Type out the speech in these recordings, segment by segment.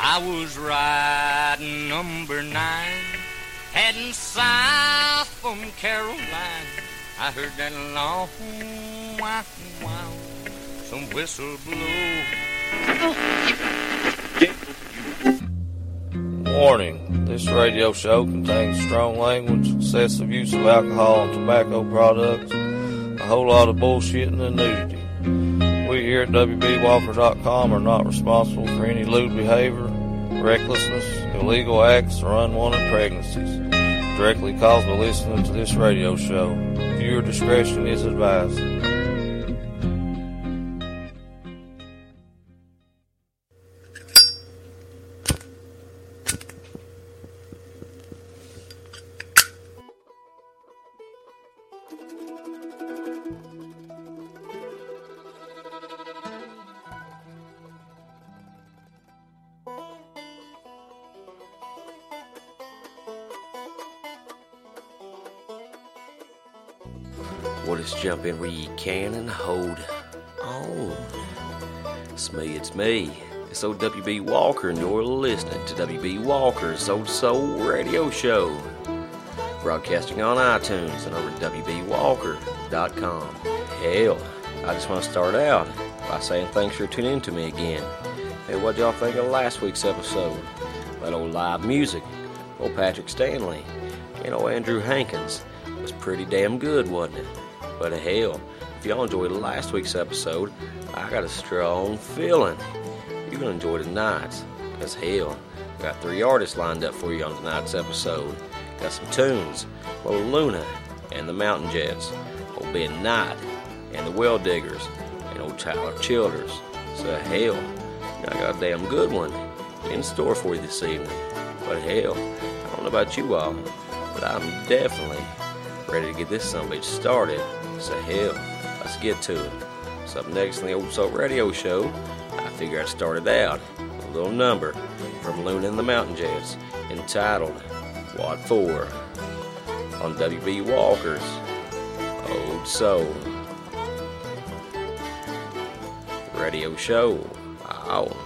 I was riding number nine, heading south from Caroline. I heard that long wow wow, some whistle blow. Warning this radio show contains strong language, excessive use of alcohol and tobacco products, a whole lot of bullshitting and nudity. Here at WBWalker.com are not responsible for any lewd behavior, recklessness, illegal acts, or unwanted pregnancies directly caused by listening to this radio show. Viewer discretion is advised. It's me, it's. Old WB Walker, and you're listening to WB Walker's Old Soul Radio Show. Broadcasting on iTunes and over at WBWalker.com. Hell, I just want to start out by saying thanks for tuning in to me again. Hey, what y'all think of last week's episode? That old live music, old Patrick Stanley, and old Andrew Hankins was pretty damn good, wasn't it? But hell, if y'all enjoyed last week's episode, I got a strong feeling you're gonna enjoy tonight's. Cause hell, got three artists lined up for you on tonight's episode. Got some tunes, old Luna and the Mountain Jets, old Ben Knight and the Well Diggers, and old Tyler Childers. So hell, I got a damn good one in store for you this evening. But hell, I don't know about you all, but I'm definitely ready to get this bitch started. So hell, let's get to it. So up next in the Old Soul Radio Show, I figure I'd start it out with a little number from Luna and the Mountain Jets entitled What For on WB Walker's Old Soul Radio Show. Ow.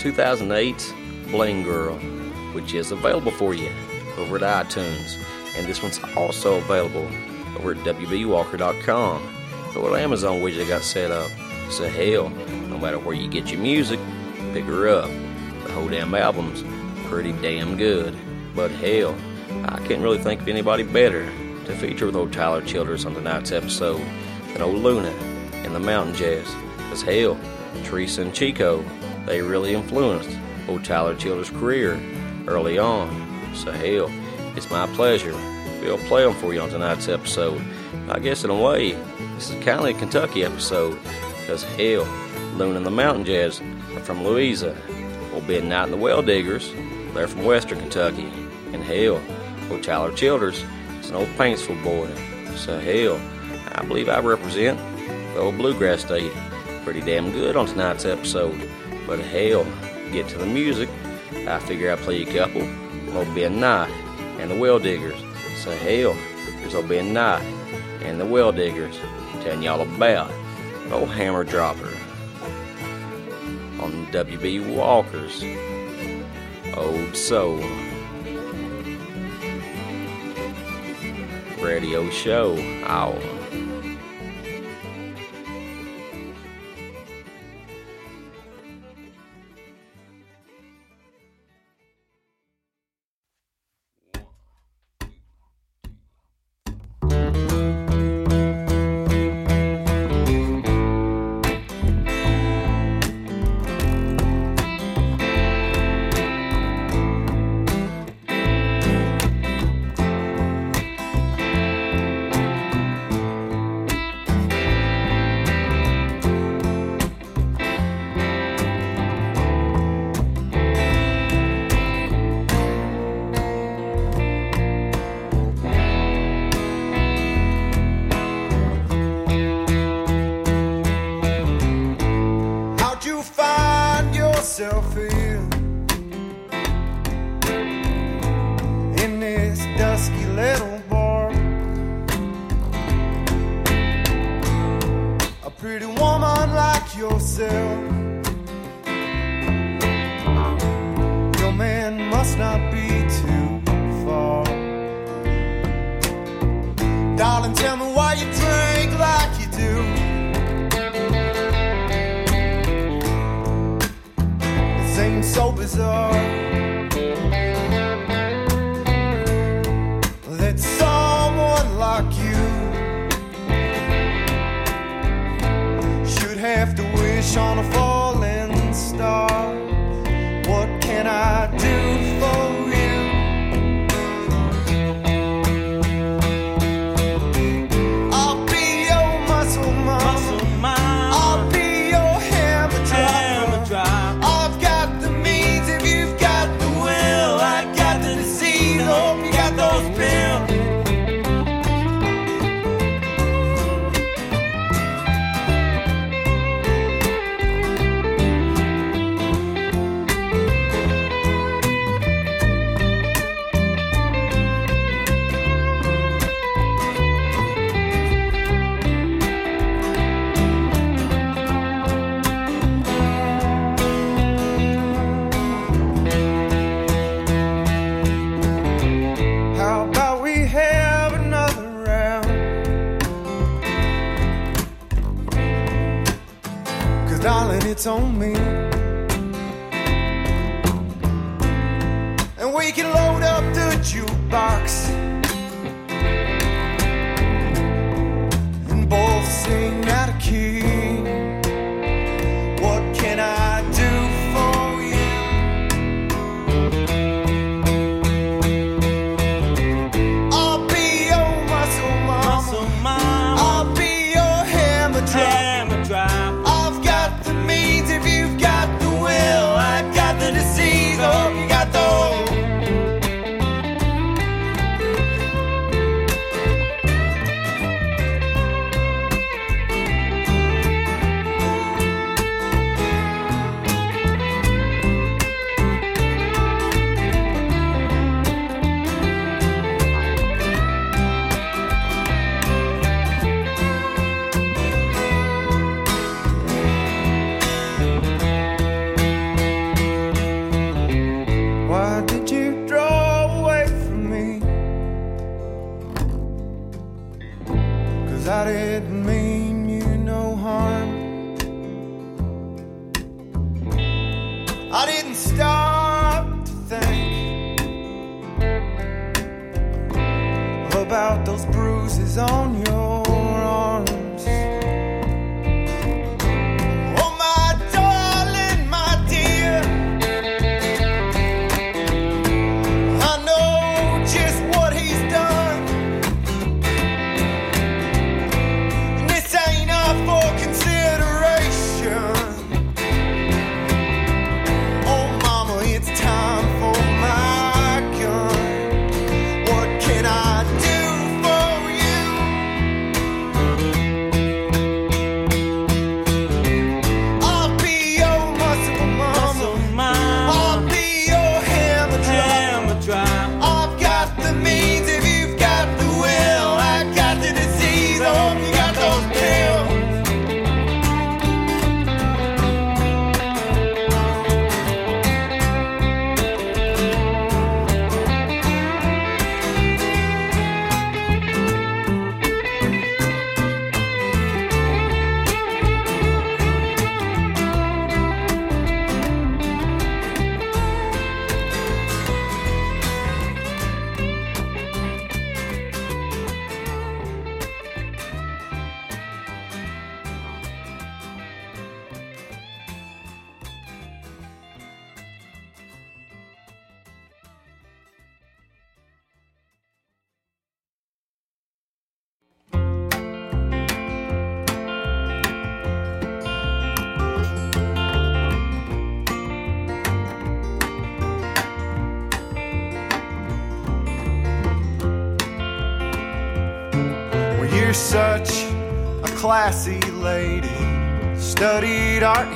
2008's Bling Girl, which is available for you over at iTunes. And this one's also available over at WBWalker.com. The little Amazon which widget got set up. So hell, no matter where you get your music, pick her up. The whole damn album's pretty damn good. But hell, I can't really think of anybody better to feature with old Tyler Childers on tonight's episode than old Luna and the Mountain Jets. Cause hell, Teresa and Chico, they really influenced old Tyler Childers' career early on. So hell, it's my pleasure to be able to play them for you on tonight's episode. I guess in a way, this is kind of a Kentucky episode, because hell, Luna and the Mountain Jets are from Louisa. Old Ben Knight and the Well Diggers, they're from Western Kentucky. And hell, old Tyler Childers is an old Paintsville boy. So hell, I believe I represent the old bluegrass state pretty damn good on tonight's episode. But hell, get to the music, I figure I'll play a couple. There'll Ben Knight and the Well Diggers. So hell, here's Ben Knight and the Well Diggers telling y'all about old Hammer Dropper on WB Walker's Old Soul radio show. Ow. Darling, tell me why you drink like you do. It seems so bizarre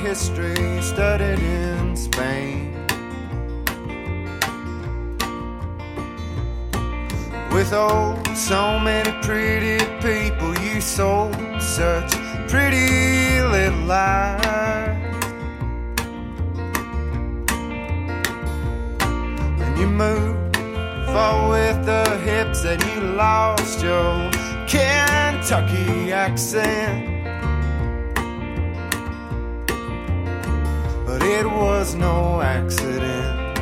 history, studied in Spain. With oh, so many pretty people, you sold such pretty little lies. And you moved far with the hips, and you lost your Kentucky accent. But it was no accident.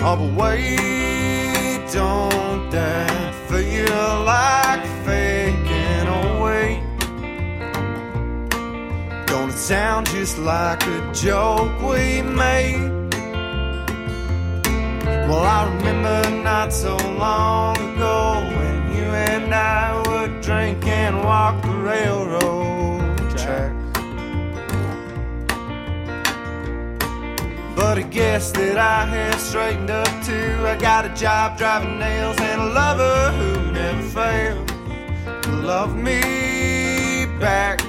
Oh, but wait, don't that feel like faking oh, away? Don't it sound just like a joke we made? Well, I remember not so long ago guess that I have straightened up too. I got a job driving nails and a lover who never fails to love me back.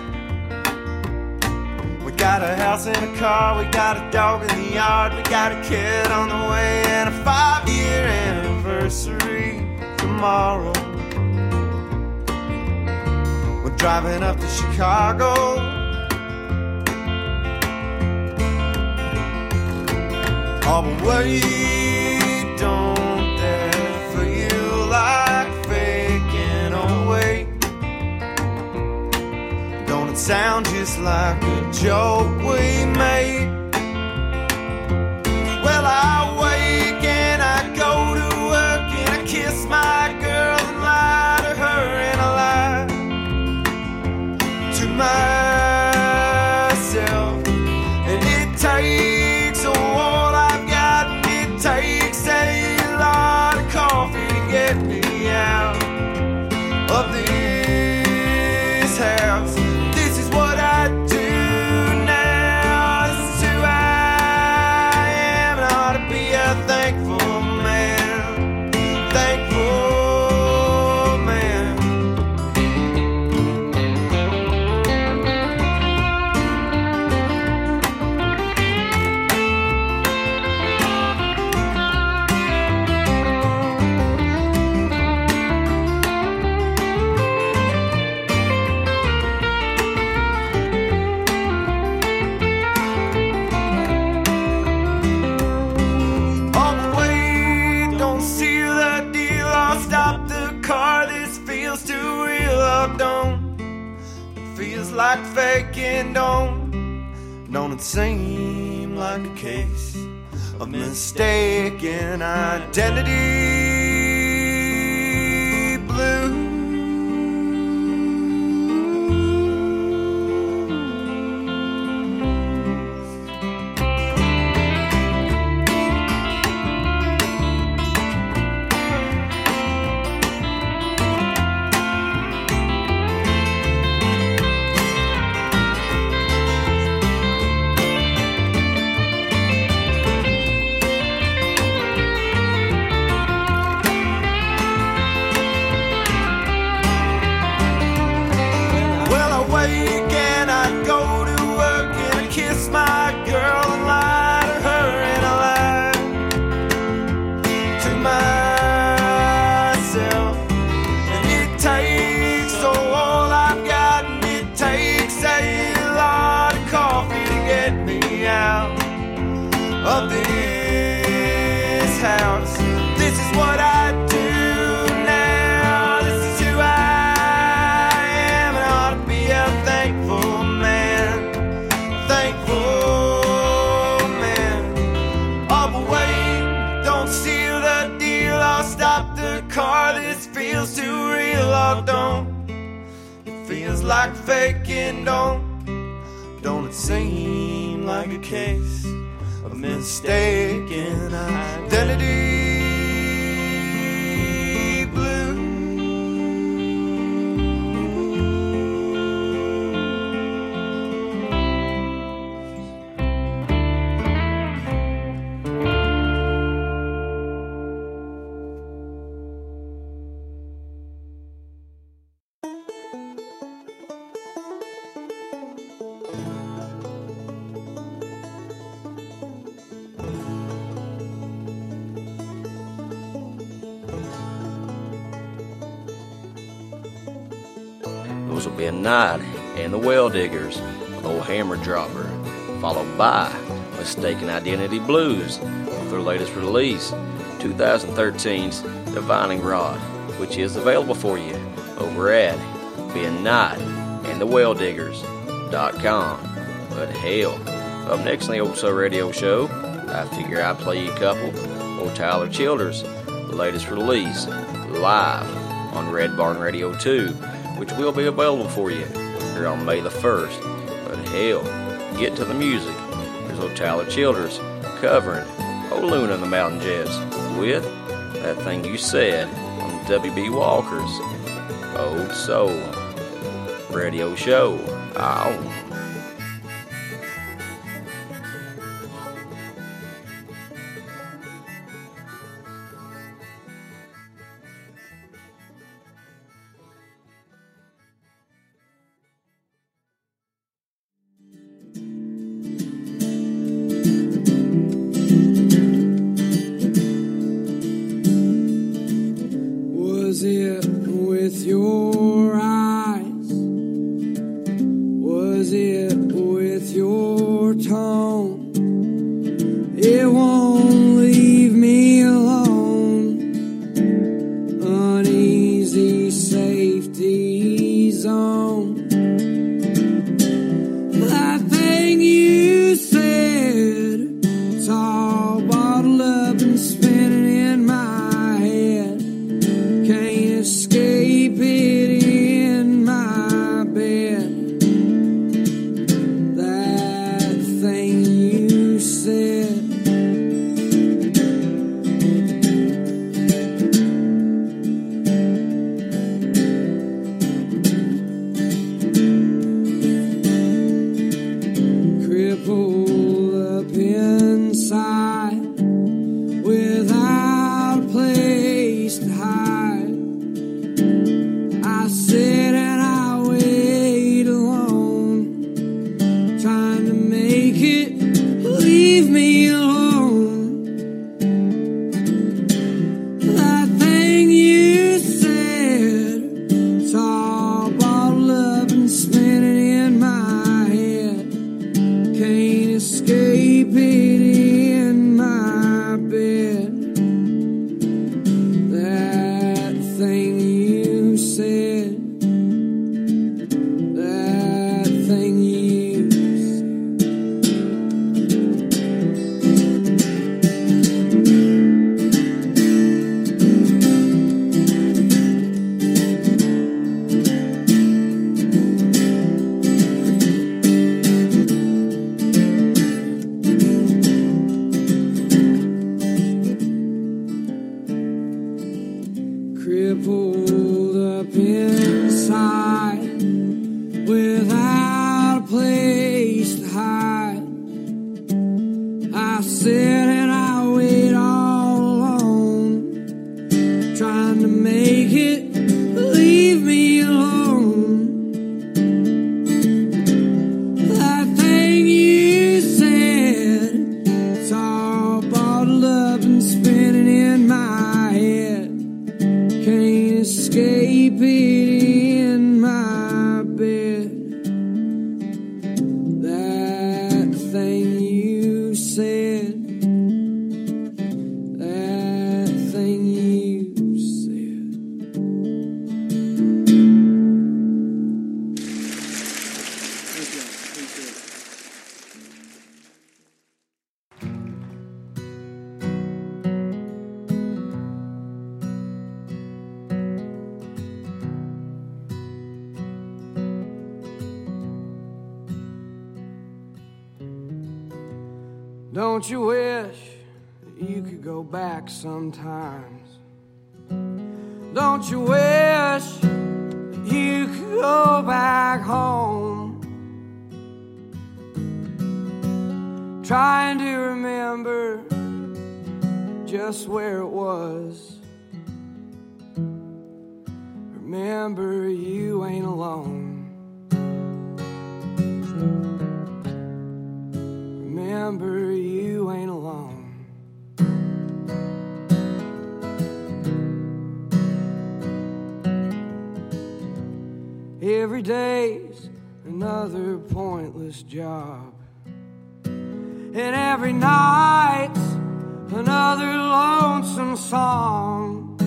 We got a house and a car, we got a dog in the yard, we got a kid on the way, and a five year anniversary tomorrow. We're driving up to Chicago. But wait, don't that feel like faking away? Don't it sound just like a joke we made? Like faking, don't, don't it seem like a case of mistaken identity Knight and the Well Diggers Old Hammer Dropper, followed by Mistaken Identity Blues with their latest release, 2013's Divining Rod, which is available for you over at Ben Knight and the Well Diggers.com. But hell, up next on the Old Soul Radio Show, I figure I'd play you a couple old Tyler Childers, the latest release, live on Red Barn Radio 2, which will be available for you here on May the 1st. But hell, get to the music. There's old Tyler Childers covering Old Luna and the Mountain Jets with that thing you said on WB Walker's Old Soul Radio Show. Ow. crippled up inside. Pointless job. And every night, another lonesome song.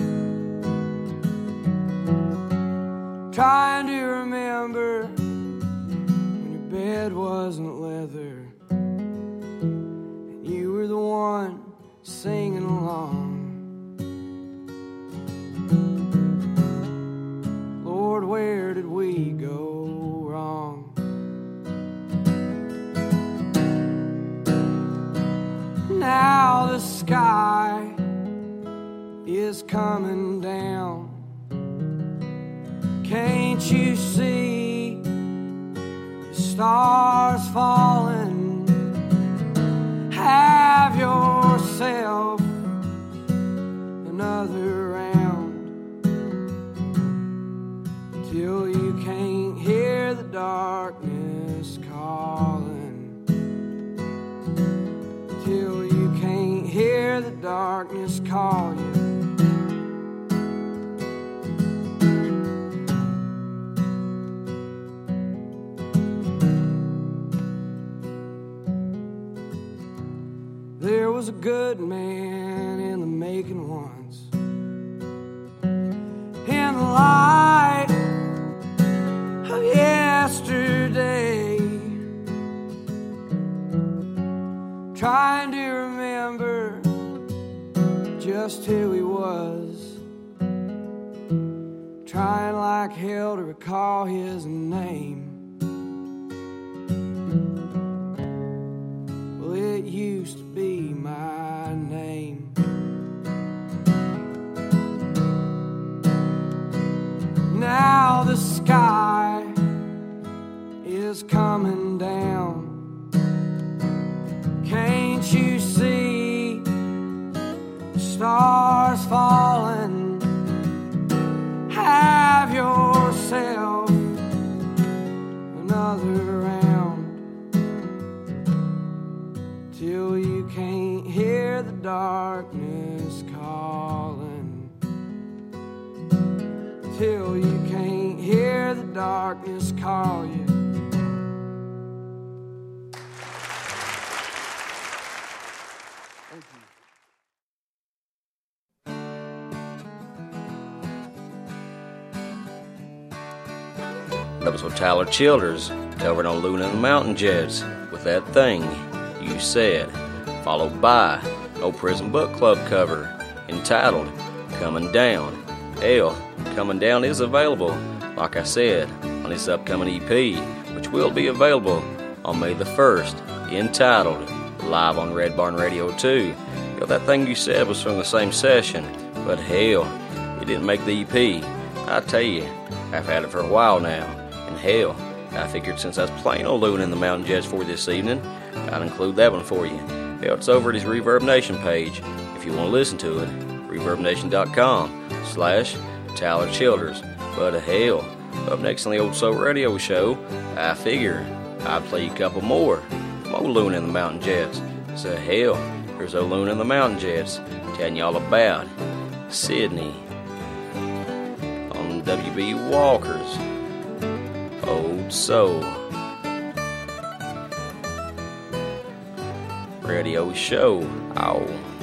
Trying to remember when your bed wasn't leather and you were the one singing along. Lord, where did we go Now the sky is coming down. Can't you see the stars falling? Have yourself another round till you can't hear the darkness darkness call you. There was a good man in the making once. In the light of yesterday. Trying to remember just who he was. Trying like hell to recall his name. Well, it used to be my name. Darkness call you. That was what Tyler Childers covered on Luna and the Mountain Jets with that thing you said, followed by No Prison Book Club cover entitled Coming Down. Hell, Coming Down is available, like I said, on his upcoming EP, which will be available on May the 1st, entitled Live on Red Barn Radio 2. Hell, that thing you said was from the same session, but hell, it didn't make the EP. I tell you, I've had it for a while now, and hell, I figured since I was playing old in the Mountain Jets for this evening, I'd include that one for you. Hell, it's over at his Reverb Nation page. If you want to listen to it, reverbnation.com slash Tyler Childers. But hell, up next on the Old Soul Radio Show, I figure I'd play a couple more from Luna and the Mountain Jets. So hell, here's Luna and the Mountain Jets telling y'all about Sydney on WB Walker's Old Soul Radio Show. Ow.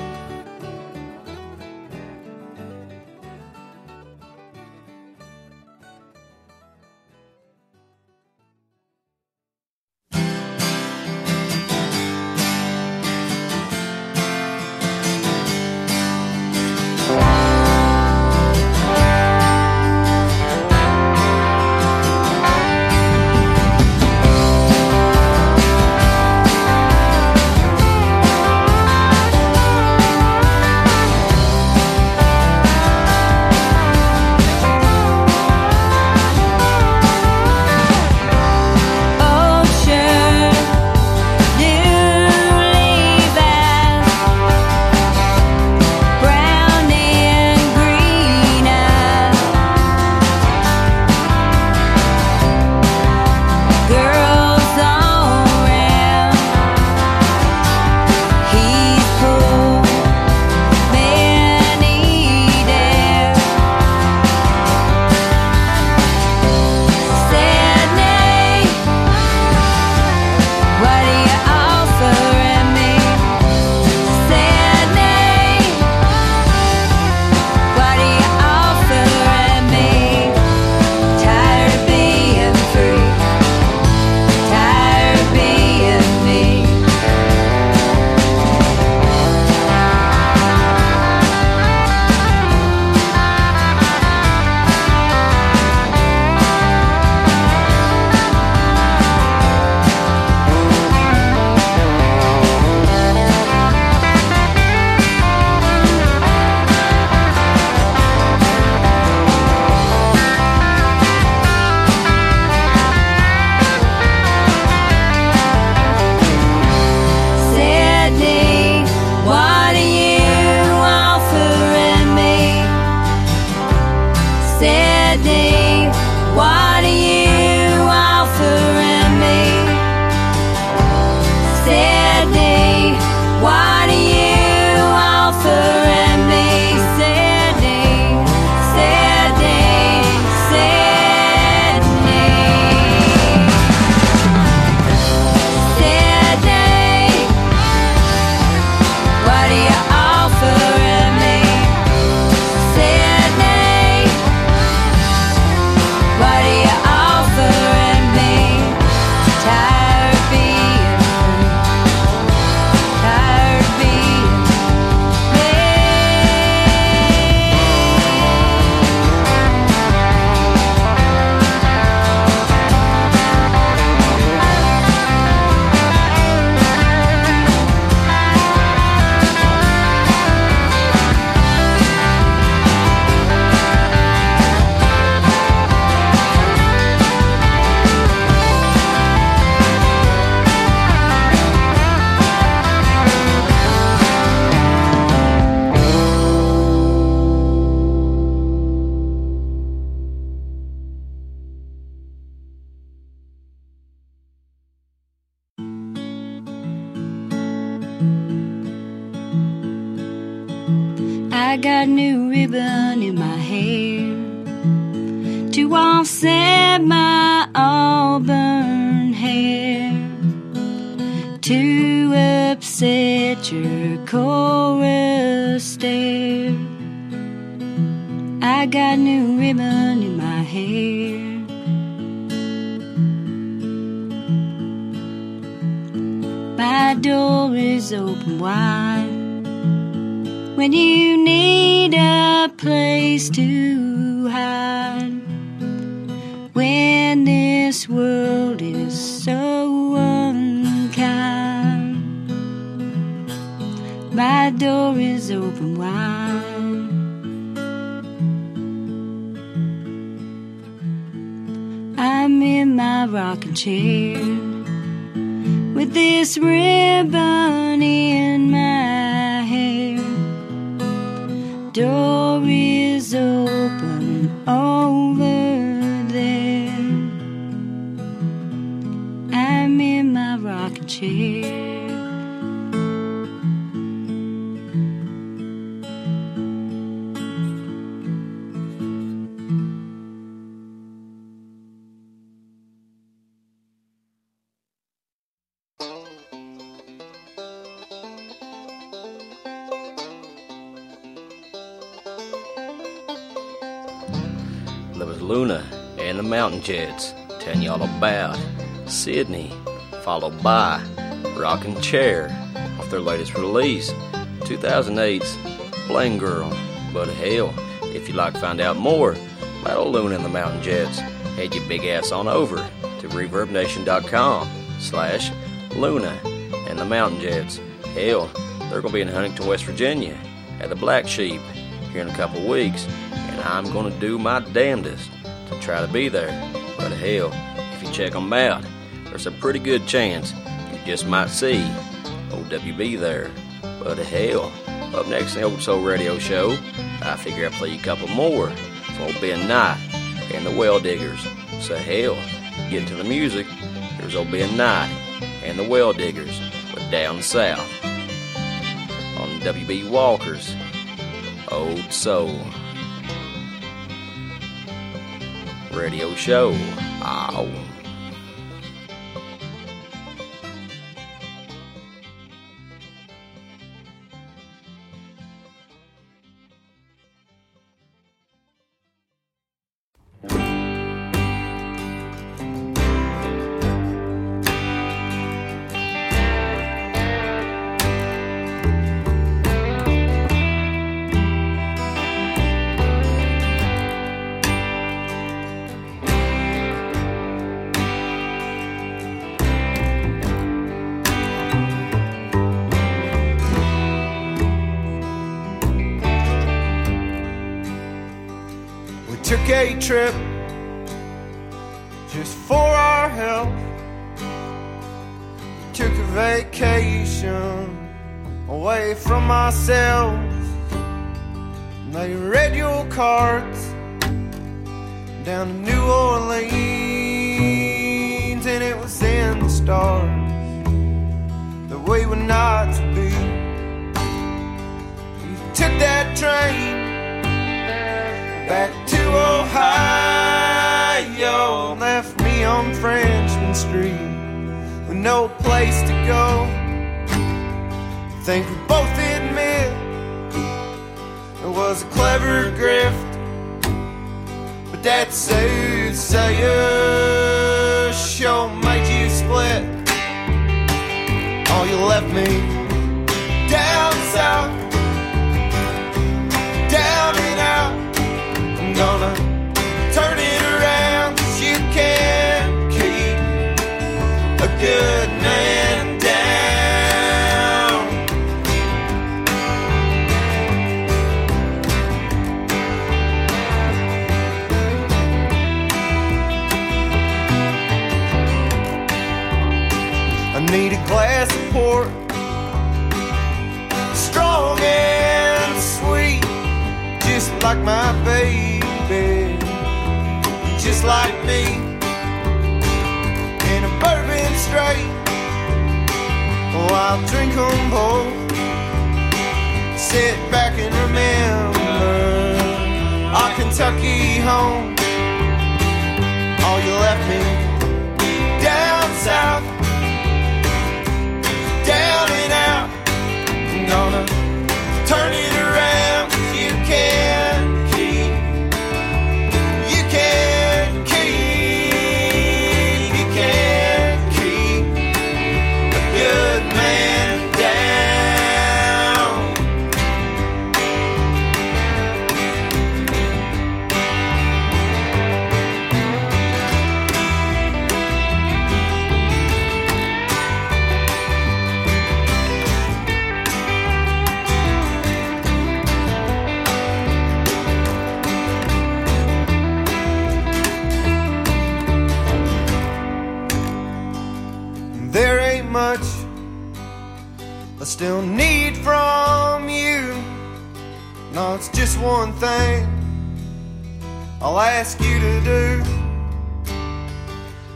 Auburn hair to upset your chorus stare. I got new ribbon in my hair. My door is open wide when you need a place to hide. When this world is so unkind, my door is open wide. I'm in my rocking chair with this ribbon in my hair. Door is open over There was Luna and the Mountain Jets. Telling y'all about Sydney, followed by Rockin' Chair off their latest release, 2008's Blame Girl. But hell, if you'd like to find out more about Luna and the Mountain Jets, head your big ass on over to ReverbNation.com slash Luna and the Mountain Jets. Hell, they're going to be in Huntington, West Virginia at the Black Sheep here in a couple weeks, and I'm going to do my damnedest to try to be there. But hell, if you check them out, there's a pretty good chance you just might see OWB there. But hell, up next in the Old Soul Radio Show, I figure I'll play a couple more for Old Ben Knight and the Well Diggers. So hell, get into the music. Here's Old Ben Knight and the Well Diggers with Down South on WB Walker's Old Soul Radio Show. Ow. From ourselves. They read your cards down to New Orleans, and it was in the stars that we were not to be. We took that train back to Ohio. Left me on Frenchman Street with no place to go. Think we both admit it was a clever grift, but that soothsayer show made you split. Oh, you left me down south, down and out. I'm gonna my baby, just like me. In a bourbon straight, oh, I'll drink them both. Sit back and remember our Kentucky home. Oh, you left me down south, down and out. I'm gonna turn it around just one thing I'll ask you to do.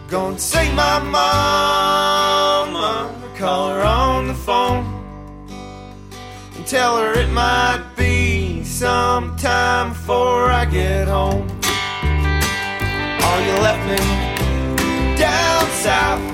Gonna see my mama, call her on the phone, and tell her it might be some time before I get home. Oh, you left me down south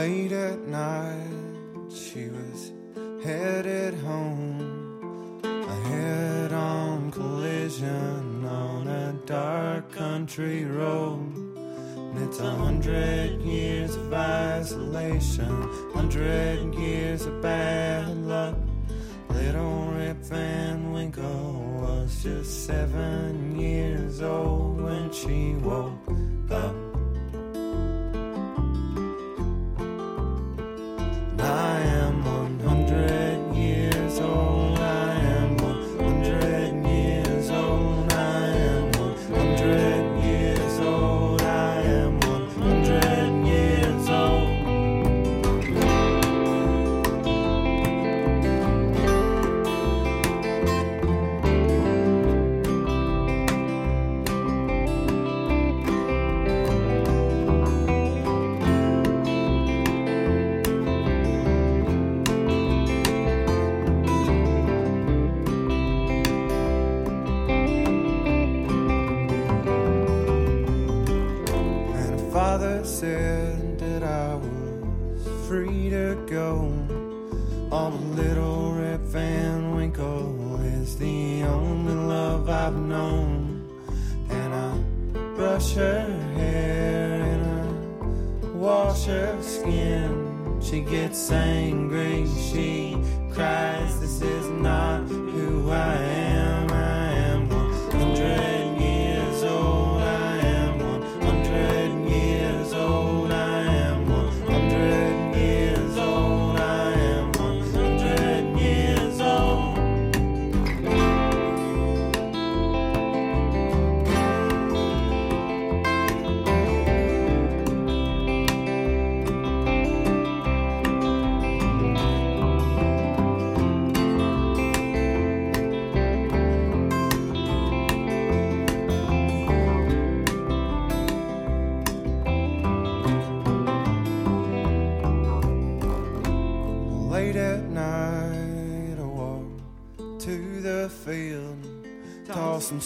Late at night, she was headed home. A head on collision on a dark country road. And it's a hundred years of isolation, hundred years of bad.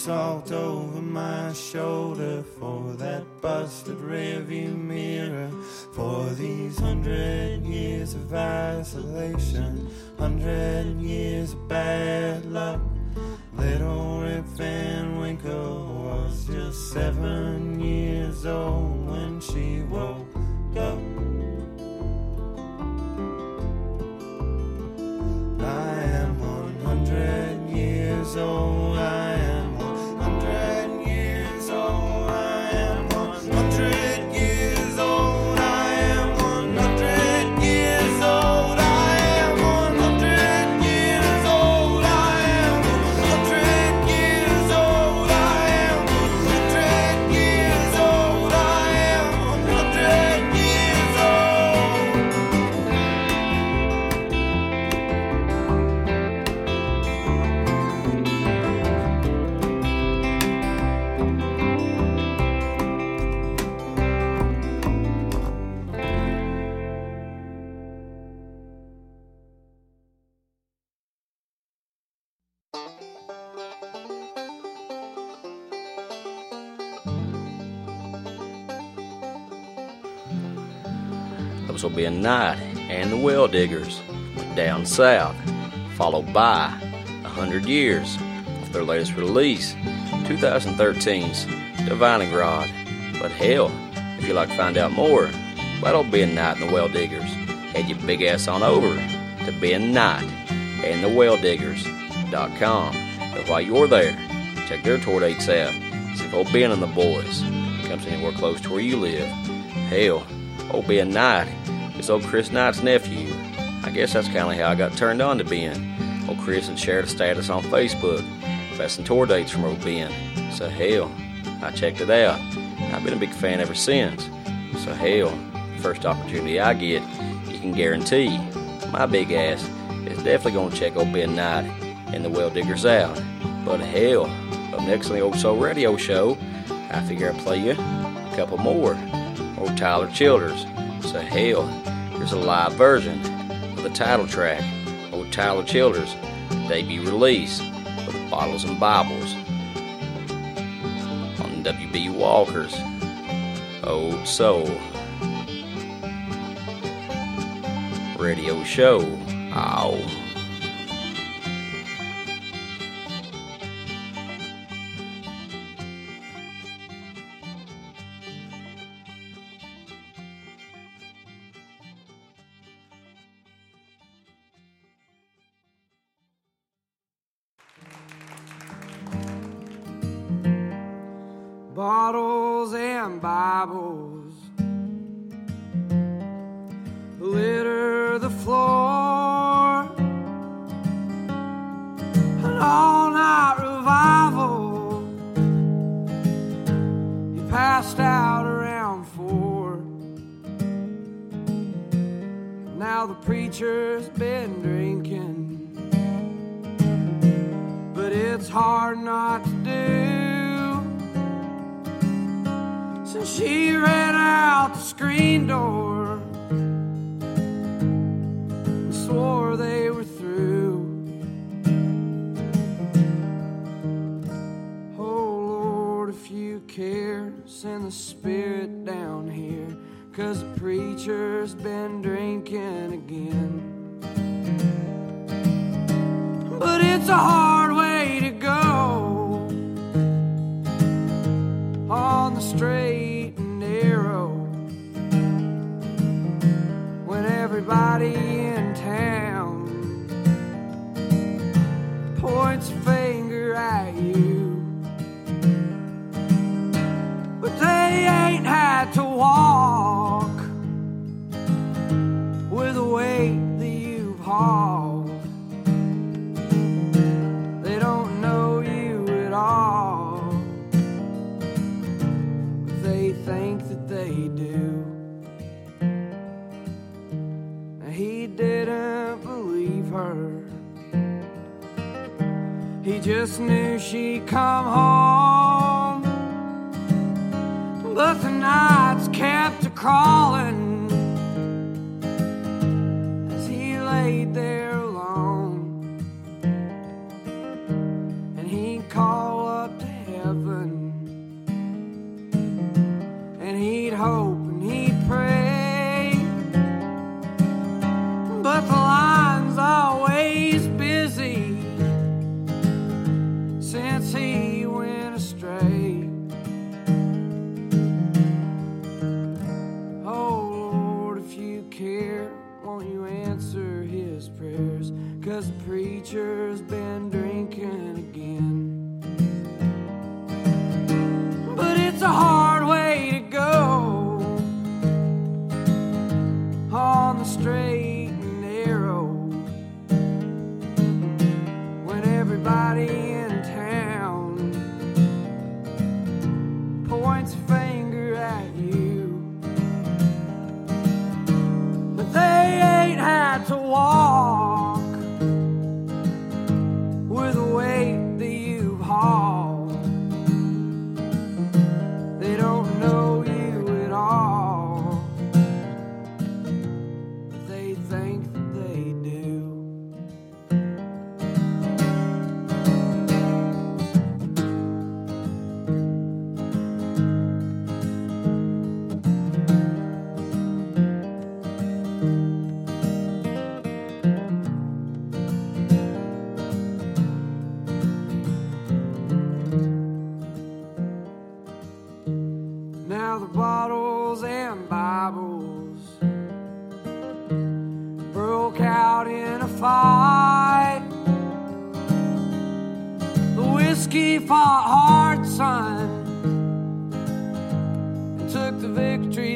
salt over my shoulder. Also Ben Knight and the Well Diggers Down South, followed by a 100 Years of their latest release, 2013's Divining Rod. But hell, if you'd like to find out more about Ben Knight and the Well Diggers, head your big ass on over to Ben Knight and the Well Diggers.com. And while you're there, check their tour dates out. See if old Ben and the boys comes anywhere close to where you live. Hell, old Ben Knight is old Chris Knight's nephew. I guess that's kind of how I got turned on to Ben. Old Chris had shared a status on Facebook about some tour dates from old Ben. So hell, I checked it out. I've been a big fan ever since. So hell, first opportunity I get, you can guarantee my big ass is definitely gonna check old Ben Knight and the Well Diggers out. But hell, up next on the Old Soul Radio Show, I figure I'll play you a couple more. Old Tyler Childers. So hell, here's a live version of the title track, Old Tyler Childers' debut release with Bottles and Bibles on WB Walker's Old Soul Radio Show. Ow. The floor. An all night revival. He passed out around four. Now the preacher's been drinking, but it's hard not to do. Since she ran out the screen door send the spirit down here. Cause the preacher's been drinking again. But it's a hard way to go on the straight and narrow when everybody in town points just knew she'd come home. But the nights kept a crawling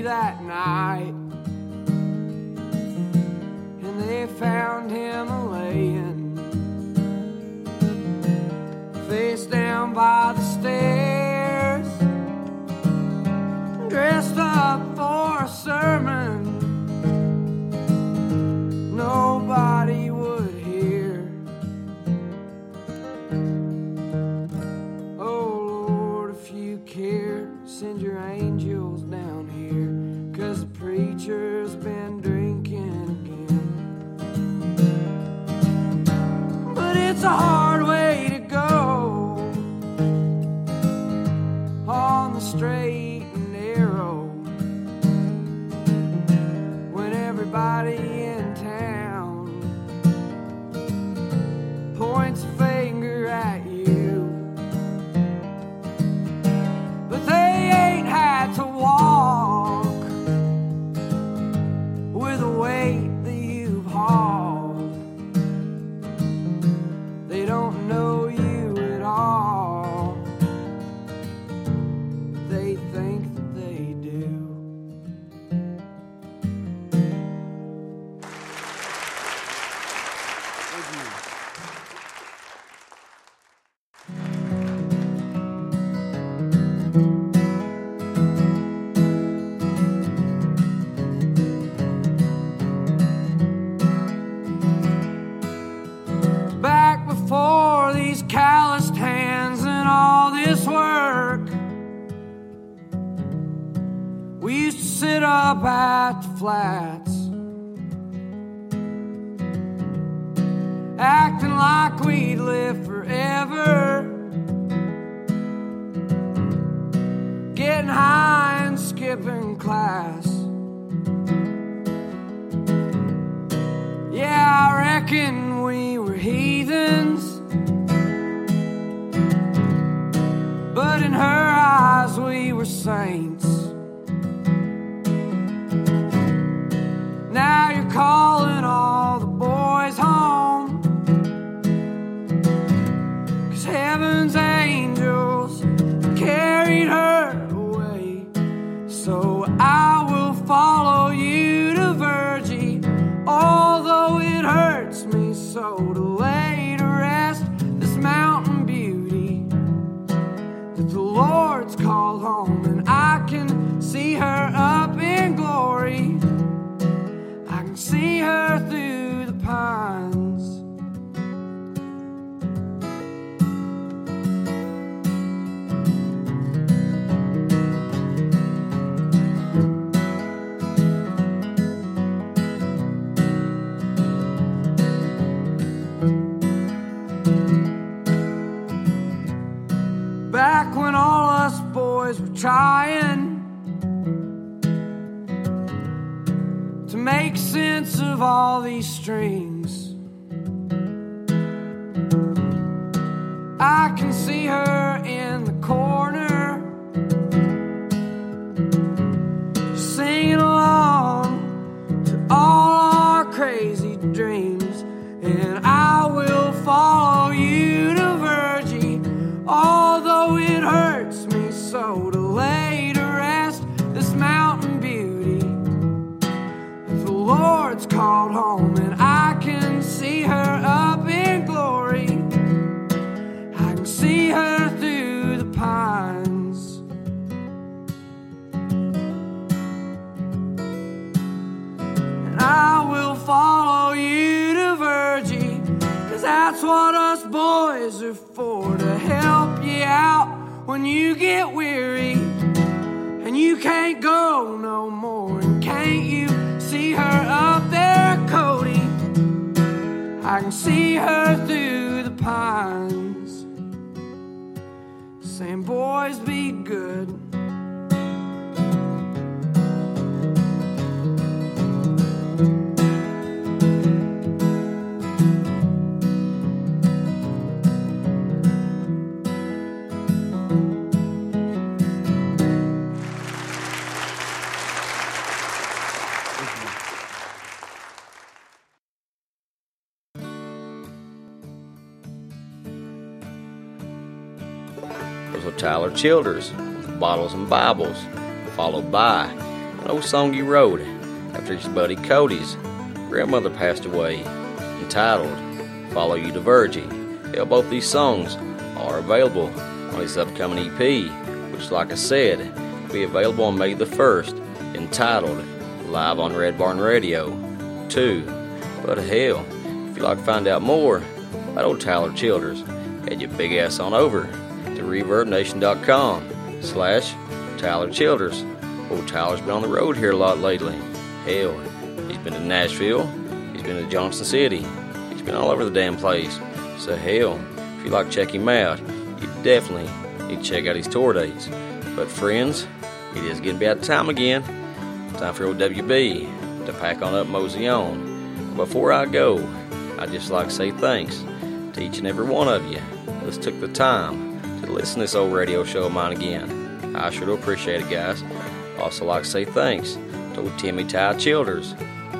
that night. And they found him laying face down by the stairs, dressed up for a sermon. flats. Acting like we'd live forever. Getting high and skipping class. Yeah, I reckon we were heathens. But in her eyes, we were saints. trying to make sense of all these strings. I can see her in the corner. Childers Bottles and Bibles, followed by an old song he wrote after his buddy Cody's grandmother passed away, entitled Follow You to Virgie. Yeah, both these songs are available on his upcoming EP, which, like I said, will be available on May the 1st, entitled Live on Red Barn Radio 2. But hell, if you'd like to find out more about old Tyler Childers, head your big ass on over ReverbNation.com slash Tyler Childers. Old Tyler's been on the road here a lot lately. Hell, he's been to Nashville, he's been to Johnson City, he's been all over the damn place. So hell, if you'd like to check him out, you definitely need to check out his tour dates. But friends, it is getting about time again. Time for old WB to pack on up mosey on. Before I go, I'd just like to say thanks to each and every one of you that's took the time listen to this old radio show of mine again. I sure do appreciate it, guys. Also like to say thanks to old Timmy Ty Childers,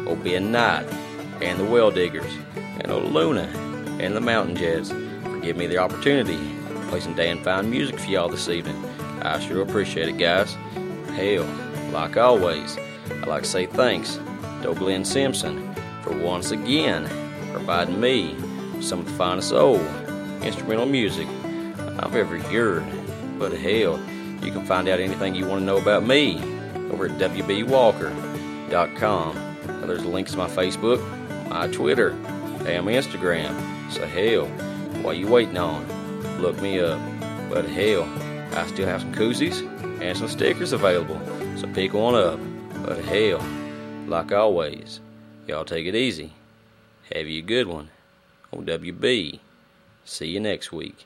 old Ben Knight, and the Well Diggers, and old Luna, and the Mountain Jets for giving me the opportunity to play some damn fine music for y'all this evening. I sure do appreciate it, guys. Hell, like always, I'd like to say thanks to Glenn Simpson for once again providing me some of the finest old instrumental music I've ever heard. But hell, you can find out anything you want to know about me over at WBWalker.com. Now, there's links to my Facebook, my Twitter, and my Instagram. So hell, what you waiting on? Look me up. But hell, I still have some koozies and some stickers available. So pick one up. But hell, like always, y'all take it easy. Have you a good one. OWB. See you next week.